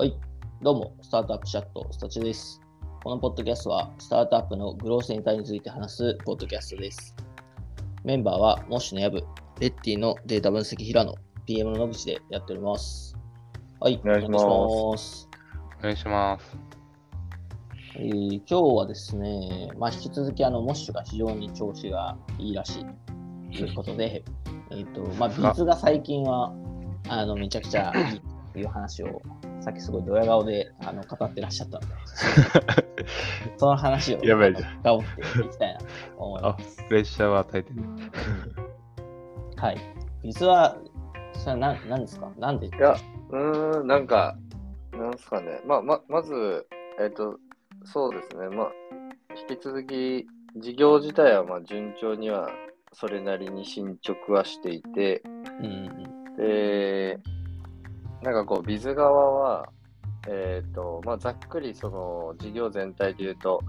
はい、どうも、スタートアップチャット、スタチュです。このポッドキャストは、スタートアップのグロースセンターについて話すポッドキャストです。メンバーは、モッシュのヤブ、レッティのデータ分析平野、PM の野口でやっております。はい、お願いしますお願いしますお願いします。えー今日はですね、まあ、引き続きあのモッシュが非常に調子がいいらしいということで、えーとまあ、ビーズが最近はあのめちゃくちゃいいという話をさっきすごいドヤ顔であの語ってらっしゃったので、その話をやばいじゃ深掘っていきたいなと思いまあ、プレッシャーを与えてる。す。はい。ビーズは、それは何何ですか？なんで？いや、うーん、なんか、なんすかね。まあ、ま、まず、えっ、と、そうですね。まあ、引き続き、事業自体は、まあ、順調には、それなりに進捗はしていて、うんうんで、なんかこう、ビズ側は、えっ、と、まあ、ざっくり、その、事業全体で言うと、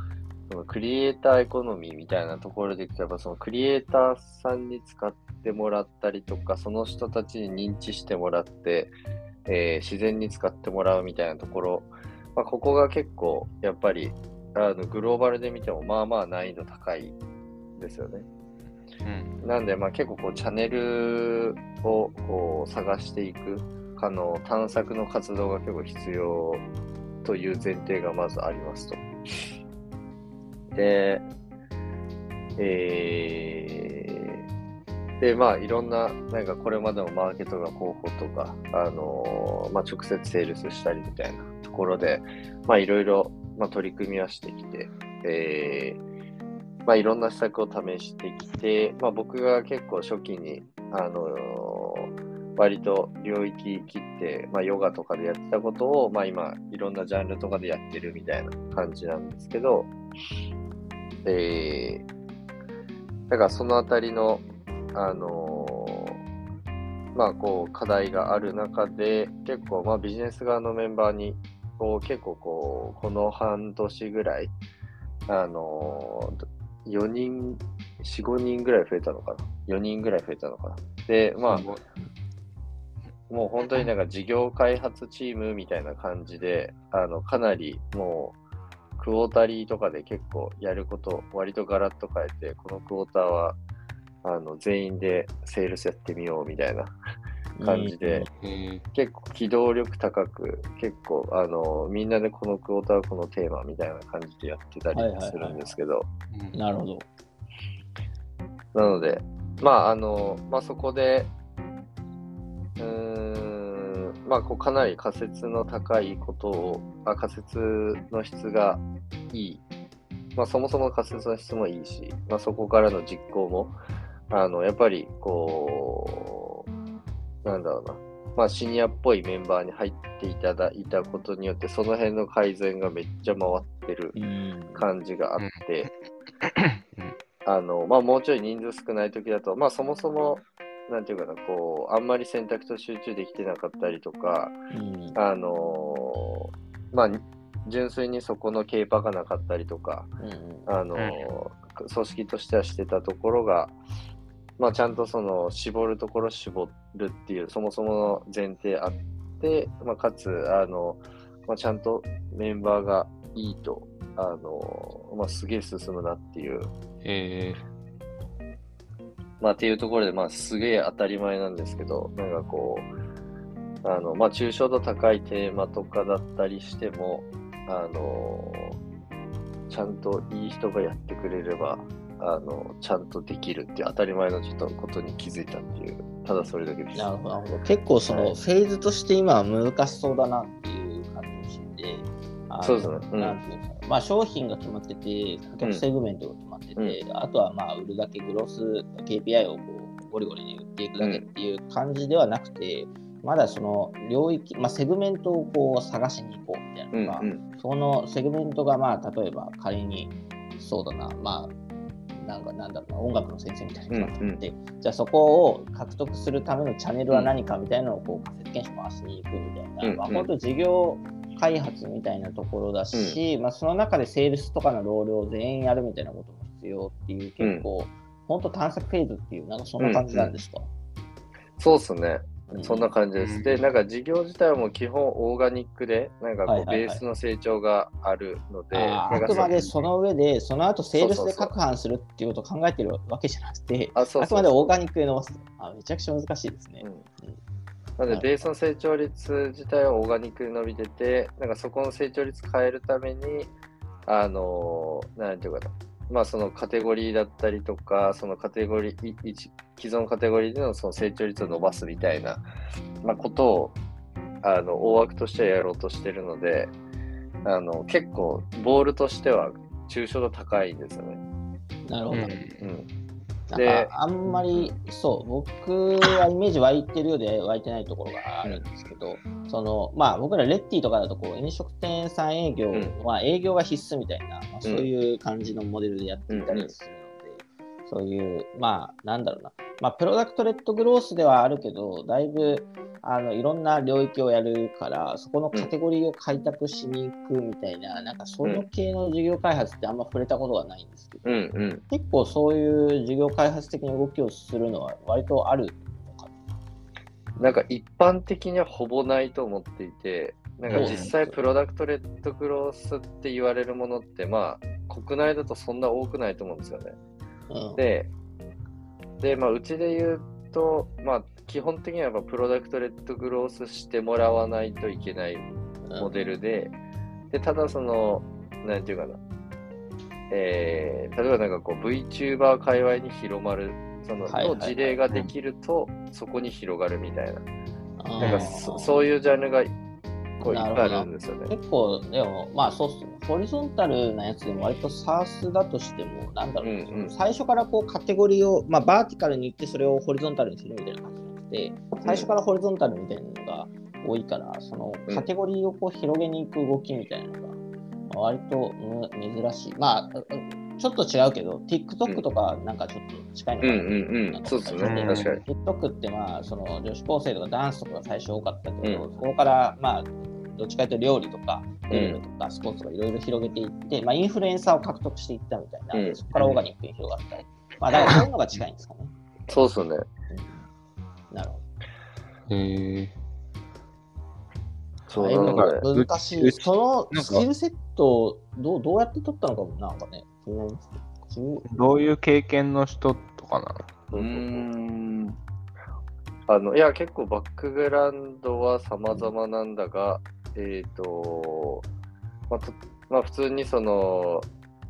そのクリエイターエコノミーみたいなところでいくと、やっぱそのクリエイターさんに使ってもらったりとか、その人たちに認知してもらって、えー自然に使ってもらうみたいなところ、まあ、ここが結構やっぱりあのグローバルで見てもまあまあ難易度高いですよね。うん。なんでまあ結構こうチャンネルをこう探していくあの探索の活動が結構必要という前提がまずありますと。で、えーで、まあ、いろんな、なんかこれまでもマーケットが広報とか、あのーまあ、直接セールスしたりみたいなところで、まあ、いろいろ、まあ、取り組みはしてきて、えーまあ、いろんな施策を試してきて、まあ、僕が結構初期に、あのー割と領域切って、まあ、ヨガとかでやってたことを、まあ、今、いろんなジャンルとかでやってるみたいな感じなんですけど、えー、だからそのあたりの、あのーまあ、こう、課題がある中で、結構、まあ、ビジネス側のメンバーに、こう、結構、こう、この半年ぐらい、あのー、4人、4、5人ぐらい増えたのかな？4人ぐらい増えたのかな？で、まあ、もう本当になんか事業開発チームみたいな感じで、あの、かなりもう、クォータリーとかで結構やること、割とガラッと変えて、このクォーターは、あの、全員でセールスやってみようみたいな感じで、えー、結構機動力高く、結構、あの、みんなでこのクォーターはこのテーマみたいな感じでやってたりするんですけど、うん。なるほど。なので、まあ、あの、まあ、そこで、まあ、こうかなり仮説の高いことを、あ仮説の質がいい。まあ、そもそも仮説の質もいいし、まあ、そこからの実行も、あの、やっぱり、こう、なんだろうな。まあ、シニアっぽいメンバーに入っていただいたことによって、その辺の改善がめっちゃ回ってるうん。感じがあって、あの、まあ、もうちょい人数少ない時だと、まあ、そもそも、なんていうかな、こう、あんまり選択と集中できてなかったりとか、うん。あのーまあ、純粋にそこのケーパーがなかったりとか、うんあのー組織としてはしてたところが、まあ、ちゃんとその、絞るところ絞るっていう、そもそもの前提あって、まあ、かつ、あの、まあ、ちゃんとメンバーがいいと、あのーまあ、すげえ進むなっていうえまあ、っていうところで、まあ、すげえ当たり前なんですけど、なんかこう、あの、まあ、抽象度高いテーマとかだったりしても、あの、ちゃんといい人がやってくれれば、あの、ちゃんとできるっていう当たり前のちょっとことに気づいたっていう、ただそれだけです。なるほど、なるほど。結構その、はいフェーズとして今は難しそうだなっていう感じがして、あのそうですね。うん。なんていうかまあ商品が決まってて、顧客セグメントが決まってて、あとはまあ売るだけグロス、KPI をこうゴリゴリに売っていくだけっていう感じではなくて、まだその領域、まあ、セグメントをこう探しに行こうみたいなうんのが、うん。そのセグメントがまあ例えば仮にそうだな、まあなんかなんだろうな、音楽の先生みたいな決まってて、じゃあそこを獲得するためのチャンネルは何かみたいなのをこう仮説検証回しに行くみたいな、うん。まあ、本当事業開発みたいなところだし、まあ、その中でセールスとかのロールを全員やるみたいなことも必要っていう結構、本当探索フェーズっていうなんかそんな感じなんですか、そうっすね。そんな感じです。うん。で、なんか事業自体はもう基本オーガニックで、なんかこはいうはいはい。ベースの成長があるので、あー。あなんかくまでその上で、その後セールスでそうそうそう拡販するっていうことを考えてるわけじゃなくて、あそうそう。あくまでオーガニックで伸ばす。あめちゃくちゃ難しいですね。うんなので、ベースの成長率自体はオーガニックで伸びてて、なんかそこの成長率変えるために、あのーなんていうかな、まあそのカテゴリーだったりとか、そのカテゴリー、既存カテゴリーでのその成長率を伸ばすみたいな、まあ、ことを、あの、大枠としてはやろうとしてるので、あの、結構、ボールとしては抽象度高いんですよね。なるほど。うんうん。なんでかあんまりそう僕はイメージ湧いてるようで湧いてないところがあるんですけど、そのまあ僕らレッティとかだとこう飲食店さん営業は営業が必須みたいな、まあ、そういう感じのモデルでやっていたりするそういうまあなんだろうなまあプロダクトレッドグロースではあるけどだいぶあのいろんな領域をやるからそこのカテゴリーを開拓しに行くみたいな、なんかその系の事業開発ってあんま触れたことがないんですけど、うんうん。結構そういう事業開発的な動きをするのは割とあるのかなんか一般的にはほぼないと思っていて、なんか実際プロダクトレッドグロースって言われるものって、まあ国内だとそんな多くないと思うんですよね。な。うん、で、で、まあうちで言うと、まあ基本的にはやっぱプロダクトレッドグロースしてもらわないといけないモデルで、で、ただその、なんていうかな、えー、例えばなんかこう VTuber 界隈に広まる、その、の事例ができると、そこに広がるみたいな。なんかそそういうジャンルがこういっぱいあるんですよね。結構、でも、まあそうっすね。ホリゾンタルなやつでも割と SARS だとしても、なんだろう、うんうん最初からこうカテゴリーを、まあバーティカルに行ってそれをホリゾンタルにするみたいな感じじゃなくて、最初からホリゾンタルみたいなのが多いから、そのうんカテゴリーをこう広げに行く動きみたいなのが、まあ割とむ珍しい。まあ、うんちょっと違うけど、TikTok とかなんかちょっと近いのかな。うんうんうん。そうですね。うん確かに。TikTok ってまあその女子高生とかダンスとかが最初多かったけど、うんそこからまあどっちかというと料理とかんゲームとかスポーツとかいろいろ広げていって、まあ、インフルエンサーを獲得していったみたいな、うんそこからオーガニックに広がったり、まあだからそういうのが近いんですかね。そうですね。うんなるほえー、そうなので、ど。難しい。そのスキルセットをどうどうやって取ったのかもなんかね、気になりますね。どういう経験の人とかなうーん。あの、いや、結構バックグラウンドは様々なんだが、えっ、と、まあ、とまあ、普通にその、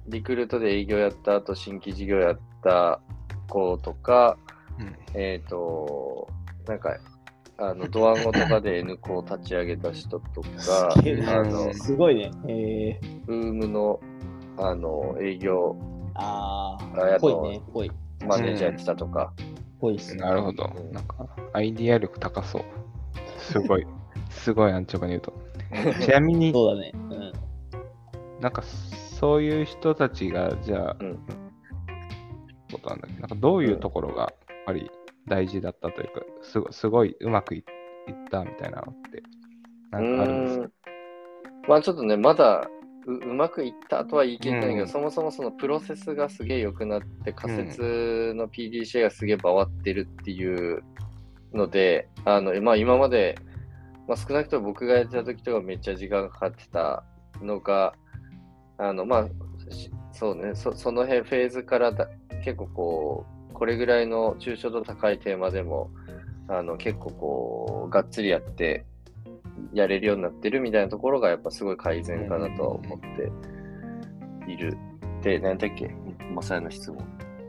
リクルートで営業やった後、新規事業やった子とか、うんえっ、と、なんか、あの、ドワンゴとかで N コを立ち上げた人とか、あの、すごいね。えー、ウームの、あの、営業ああやあ、ぽいね、ぽい。マネージャーやってたとか、ぽいっすね。なるほど。なんか、アイディア力高そう。すごい。すごい安直に言うと。ちなみに、そうだね。うん。なんか、そういう人たちが、じゃあ、うんことなんだっけ？なんかどういうところが、やっぱり大事だったというか、すごすごいうまくいいったみたいなのって、なんかあるんですか？うーんまあちょっとね、まだううまくいったとは言い切れないけど、うん。そもそもそのプロセスがすげえ良くなって、仮説の PDCA がすげえ回ってるっていうので、あのまあ、今まで、まあ、少なくとも僕がやってた時とかめっちゃ時間かかってたのが、あのまあ、しそうねそ、その辺フェーズからだ結構こう、これぐらいの抽象度高いテーマでも、あの結構こう、がっつりやって、やれるようになってるみたいなところがやっぱすごい改善かなとは思っている。で、何だっけ？マサヤの質問。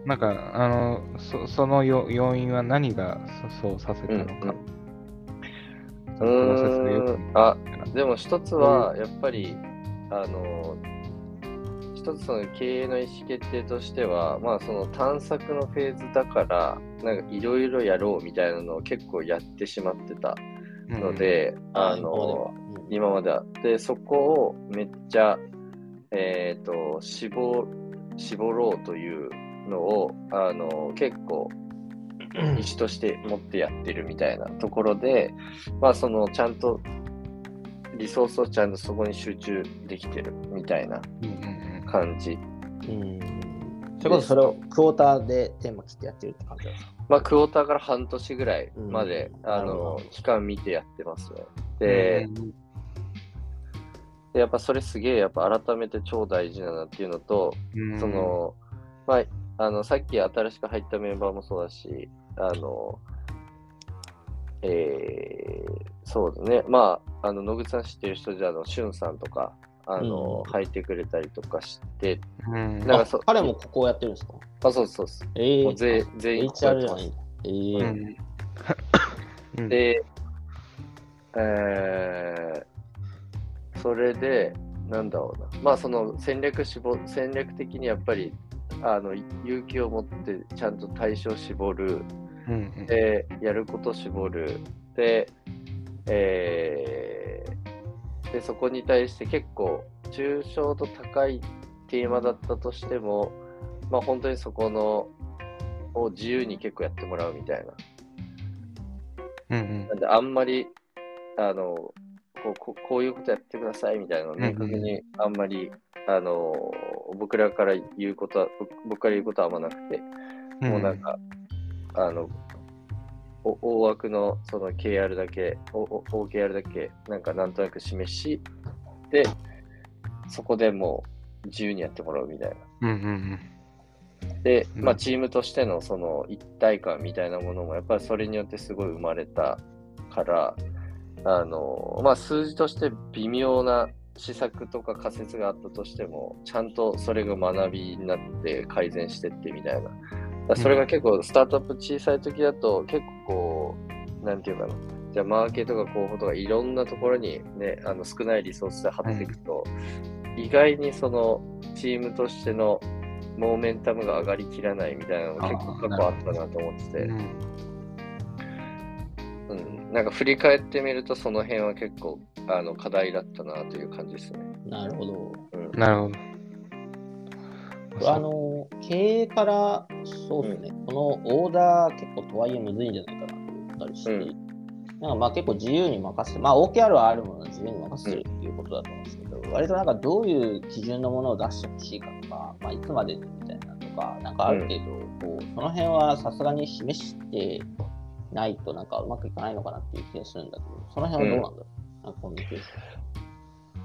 なんか、あの、そそのよ要因は何がそそうさせたのか。うんうーんあでも一つはやっぱり、あの、一つその経営の意思決定としては、まあその探索のフェーズだから、なんかいろいろやろうみたいなのを結構やってしまってたので、あの、今まで。は。で、そこをめっちゃ、えっ、と、絞、絞ろうというのを、あの、結構、意思として持ってやってるみたいなところで、まあ、その、ちゃんと、リソースをちゃんとそこに集中できてるみたいなうんうんうん。感じ。うん。それこそそれをクォーターでテーマ切ってやってるって感じですか？まあ、クォーターから半年ぐらいまで、うんあの期間見てやってますね。で、でやっぱそれすげえ、やっぱ改めて超大事だなっていうのと、うんそ、の、まあ、あの、さっき新しく入ったメンバーもそうだし、あの、えー、そうだね。まあ、あの、野口さん知ってる人じゃ、あの、しゅんさんとか、あの、うん入ってくれたりとかして、うんあなんかそ彼もここをやってるんですか？あ、そうそうそう。ええもう全全員ここやってます。えうえんうんで、えー、それで、なんだろうな。まあ、その戦略絞、戦略的にやっぱり、あの、勇気を持ってちゃんと対象絞る。うんうんで、やること絞る。で、えー、で、そこに対して結構、抽象度高いテーマだったとしても、まあ、本当にそこの、を自由に結構やってもらうみたいな。うんなんで、あんまり、あの、こうこうこういうことやってくださいみたいなのをうん明確にあんまり、あの、僕らから言うことは、僕僕から言うことはあんまなくて、うん。もうなんか、あの、お大枠のその KR だけ、OKR だけ、なんかなんとなく示し、で、そこでもう自由にやってもらうみたいな。うんうんで、うんまあ、チームとしてのその一体感みたいなものもやっぱりそれによってすごい生まれたから、あのまあ、数字として微妙な施策とか仮説があったとしても、ちゃんとそれが学びになって改善してってみたいな。それが結構スタートアップ小さい時だと結構こう、なんていうかな。じゃあマーケットとか広報とかいろんなところにね、あの少ないリソースで張っていくと、意外にそのチームとしてのモーメンタムが上がりきらないみたいなのが結構過去あったなと思ってて、うんうん、なんか振り返ってみるとその辺は結構あの課題だったなという感じですね。なるほど。うん、なるほど。あの、経営から、そうですね、このオーダー結構とはいえむずいんじゃないかなと思ったりして、うなんかまあ結構自由に任せて、まあ OKR はあるものを自由に任せてるっていうことだと思うんですけど、割となんかどういう基準のものを出してほしいかとか、まあいつまでみたいなとか、なんかある程度、こう、その辺はさすがに示してないとなんかうまくいかないのかなっていう気がするんだけど、その辺はどうなんだろう、なんかコミュニケーシ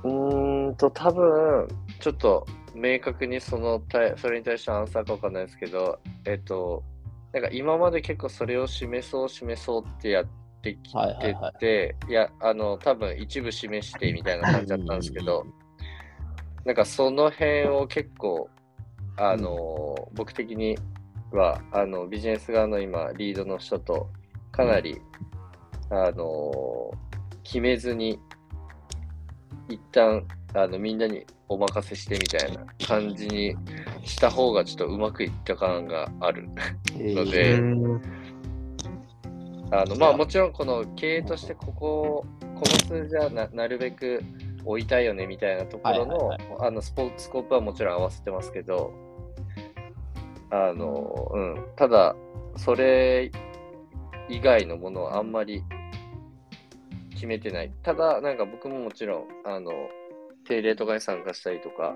うーんと、多分ちょっと明確にそのたそれに対してアンサーかわかんないですけど、えっと、なんか今まで結構それを示そう示そうってやってきョン。はいはいてはい。て、いや、あの、多分一部示してみたいな感じだったんですけど、なんかその辺を結構、あの、僕的には、あの、ビジネス側の今、リードの人と、かなり、あの、決めずに、一旦、あの、みんなにお任せしてみたいな感じにした方がちょっとうまくいった感がある。のうでんあのまあもちろんこの経営としてこここの数字はななるべく置いたいよねみたいなところの,、はいあのスポスコープはもちろん合わせてますけどあの、うん、ただそれ以外のものはあんまり決めてないただなんか僕ももちろんあの定例とかに参加したりとか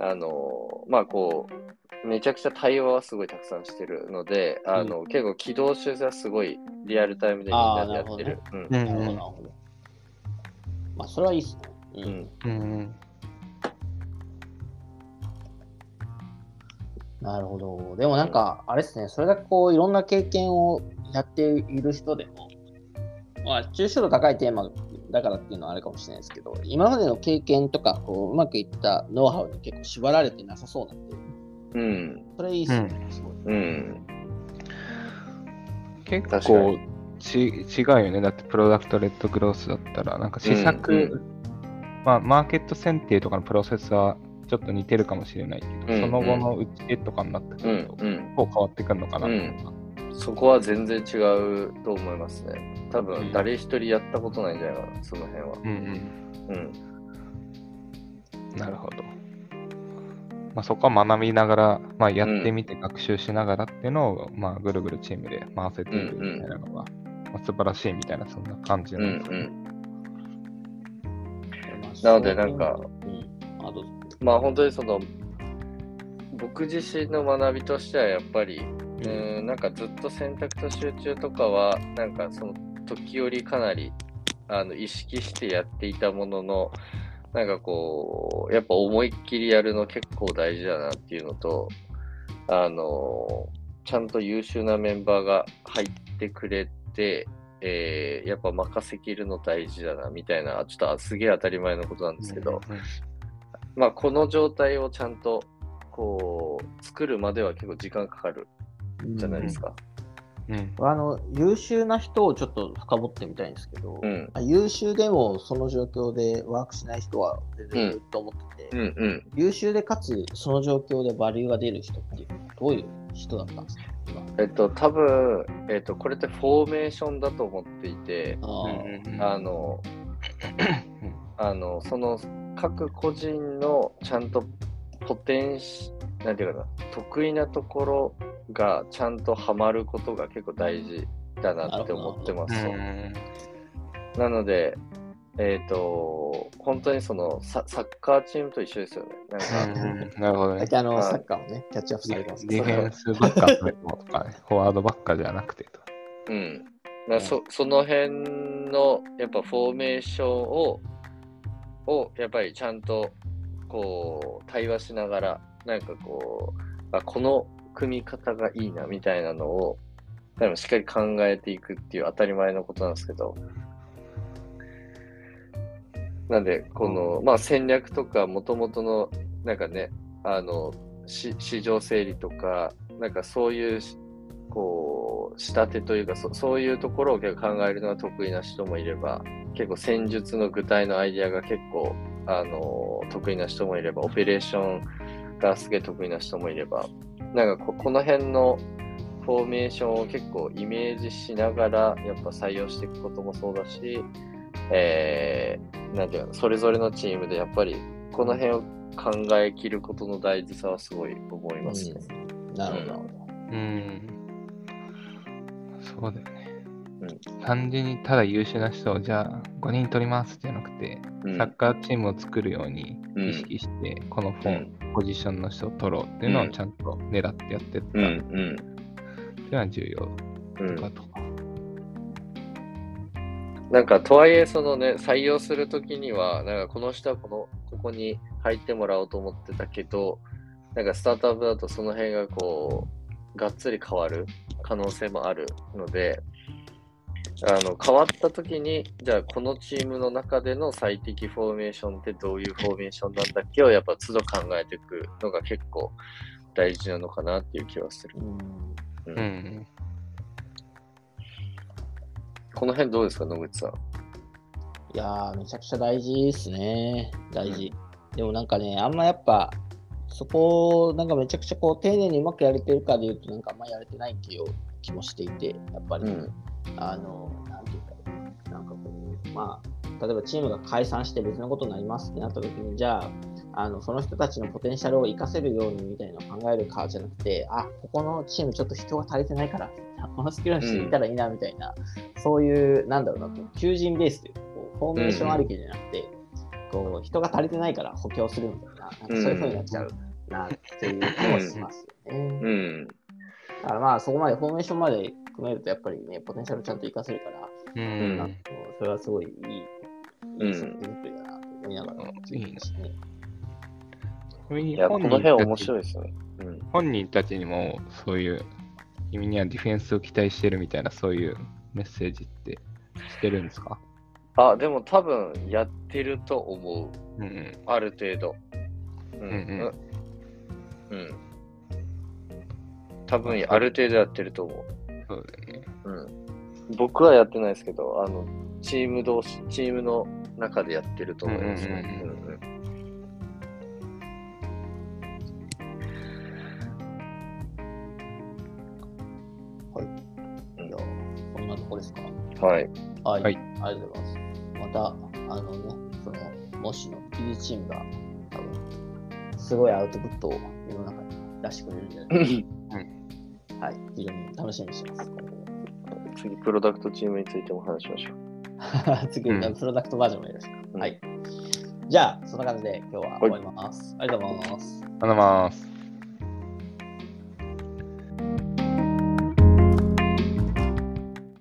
あのまあこうめちゃくちゃ対話はすごいたくさんしてるので、あの、結構軌道修正はすごいリアルタイムでみんなでやってる。うんうんなるほど、なるほど。まあ、それはいいっすね。ううんん。うんなるほど。でもなんか、あれですね、それだけこう、いろんな経験をやっている人でも、まあ、抽象度高いテーマだからっていうのはあるかもしれないですけど、今までの経験とか、こう、うまくいったノウハウに結構縛られてなさそうなんで、うん。それいいっすね、すごい。うん。結確か構ち違うよね。だってプロダクトレッドグロースだったら、なんか施策、うんまあ、マーケット選定とかのプロセスはちょっと似てるかもしれないけど、うんその後の打ち手とかになってくうると、。んうん。こう変わってくるのかなとうん思った。そこは全然違うと思いますね。多分、誰一人やったことないんじゃないかな、その辺は。うんうん。うん。なるほど。まあ、そこは学びながら、まあ、やってみて学習しながらっていうのを、まあ、ぐるぐるチームで回せているみたいなのが、まあ、素晴らしいみたいな、そんな感じうなんんですね。うん。まあなのでなんか。まあ本当にその、僕自身の学びとしてはやっぱり、うん、なんかずっと選択と集中とかは、なんかその時折かなりあの意識してやっていたものの、なんかこう、やっぱ思いっきりやるの結構大事だなっていうのと、あの、ちゃんと優秀なメンバーが入ってくれて、えーやっぱ任せきるの大事だなみたいな、ちょっとすげえ当たり前のことなんですけど、まあ、この状態をちゃんとこう作るまでは結構時間かかるじゃないですか。うん。あの優秀な人をちょっと深掘ってみたいんですけど、うん。あ優秀でもその状況でワークしない人は全然いると思ってて、うんうん。優秀でかつその状況でバリューが出る人っていうどういう人だったんですか？今えっと、多分、えっと、これってフォーメーションだと思っていて、あの、あの、その各個人のちゃんとポテンシ、なんていうかな、得意なところがちゃんとハマることが結構大事だなって思ってますと。なので、えっ、と、本当にそのササッカーチームと一緒ですよね。なんか、うんなるほどねあの、はいサッカーもね、キャッチアップされてますディフェンスばっかとかね、フォワードばっかじゃなくてと。うん。なそその辺のやっぱフォーメーションを、をやっぱりちゃんとこう対話しながら、なんかこう、あこの組み方がいいなみたいなのを、でもしっかり考えていくっていう当たり前のことなんですけど、なんで、この、まあ戦略とか、もともとの、なんかね、あの、し市場整理とか、なんかそういうし、こう、仕立てというかそ、そういうところを結構考えるのが得意な人もいれば、結構戦術の具体のアイディアが結構、あの、得意な人もいれば、オペレーションがすげえ得意な人もいれば、なんかここの辺のフォーメーションを結構イメージしながら、やっぱ採用していくこともそうだし、えー、なんていうの、それぞれのチームでやっぱりこの辺を考えきることの大事さはすごい思いますね。うんなるほど。うん。そうだよね。うん単純にただ優秀な人をじゃあ5人取りますじゃなくて、うんサッカーチームを作るようにうん意識して、このフォン、うんポジションの人を取ろうっていうのうん。をちゃんと狙ってやってった。ってうん。いうのは重要うんとか。とか。なんかとはいえそのね採用するときにはなんかこの人はこのここに入ってもらおうと思ってたけどなんかスタートアップだとその辺がこうがっつり変わる可能性もあるのであの変わったときにじゃあこのチームの中での最適フォーメーションってどういうフォーメーションなんだっけをやっぱ都度考えていくのが結構大事なのかなっていう気はする。うんうんうん。この辺どうですか野口さん。いやー、めちゃくちゃ大事ですね。大事。でもなんかね、あんまやっぱ、そこをなんかめちゃくちゃこう丁寧にうまくやれてるかでいうと、なんかあんまやれてない気を気もしていて、やっぱり、うん。あの、なんていうか、なんかこう、まあ、例えばチームが解散して別のことになりますってなった時に、じゃあ、あのその人たちのポテンシャルを生かせるようにみたいなのを考えるかじゃなくて、あ、ここのチームちょっと人が足りてないから、このスキルの人いたらいいなみたいな、そういう、なんだろうな、こう求人ベースというか、こうフォーメーションありきじゃなくて、こう人が足りてないから補強するみたいな、なんかそういう風になっちゃうなっていう気もしますよね。うん。だからまあそこまでフォーメーションまで組めるとやっぱりね、ポテンシャルちゃんと活かせるから、うんそれはすごいいい、作りだなと思いながら聞いてましたね。いや、こ本の辺面白いですね。うん。本人たちにもそういう、君にはディフェンスを期待してるみたいな、そういうメッセージってしてるんですか？あ、でも多分やってると思う。うんうん。ある程度。ううんうん。うん。多分ある程度やってると思そうだよね。う。うん。僕はやってないですけど、あの、チーム同士、チームの中でやってると思いますね。うんうんうんいやこんなとこですか？はい。はい、はいありがとうございます。また、あのね、その、もしの PD チームが、多分、すごいアウトプットを世の中に出してくれるんじゃないかな。はい、非常に楽しみにしてます。次、プロダクトチームについても話しましょう。次、うんプロダクトバージョンもよろしく。うんはい。じゃあ、そんな感じで今日は終わります。ありがとうございます。ありがとうございます。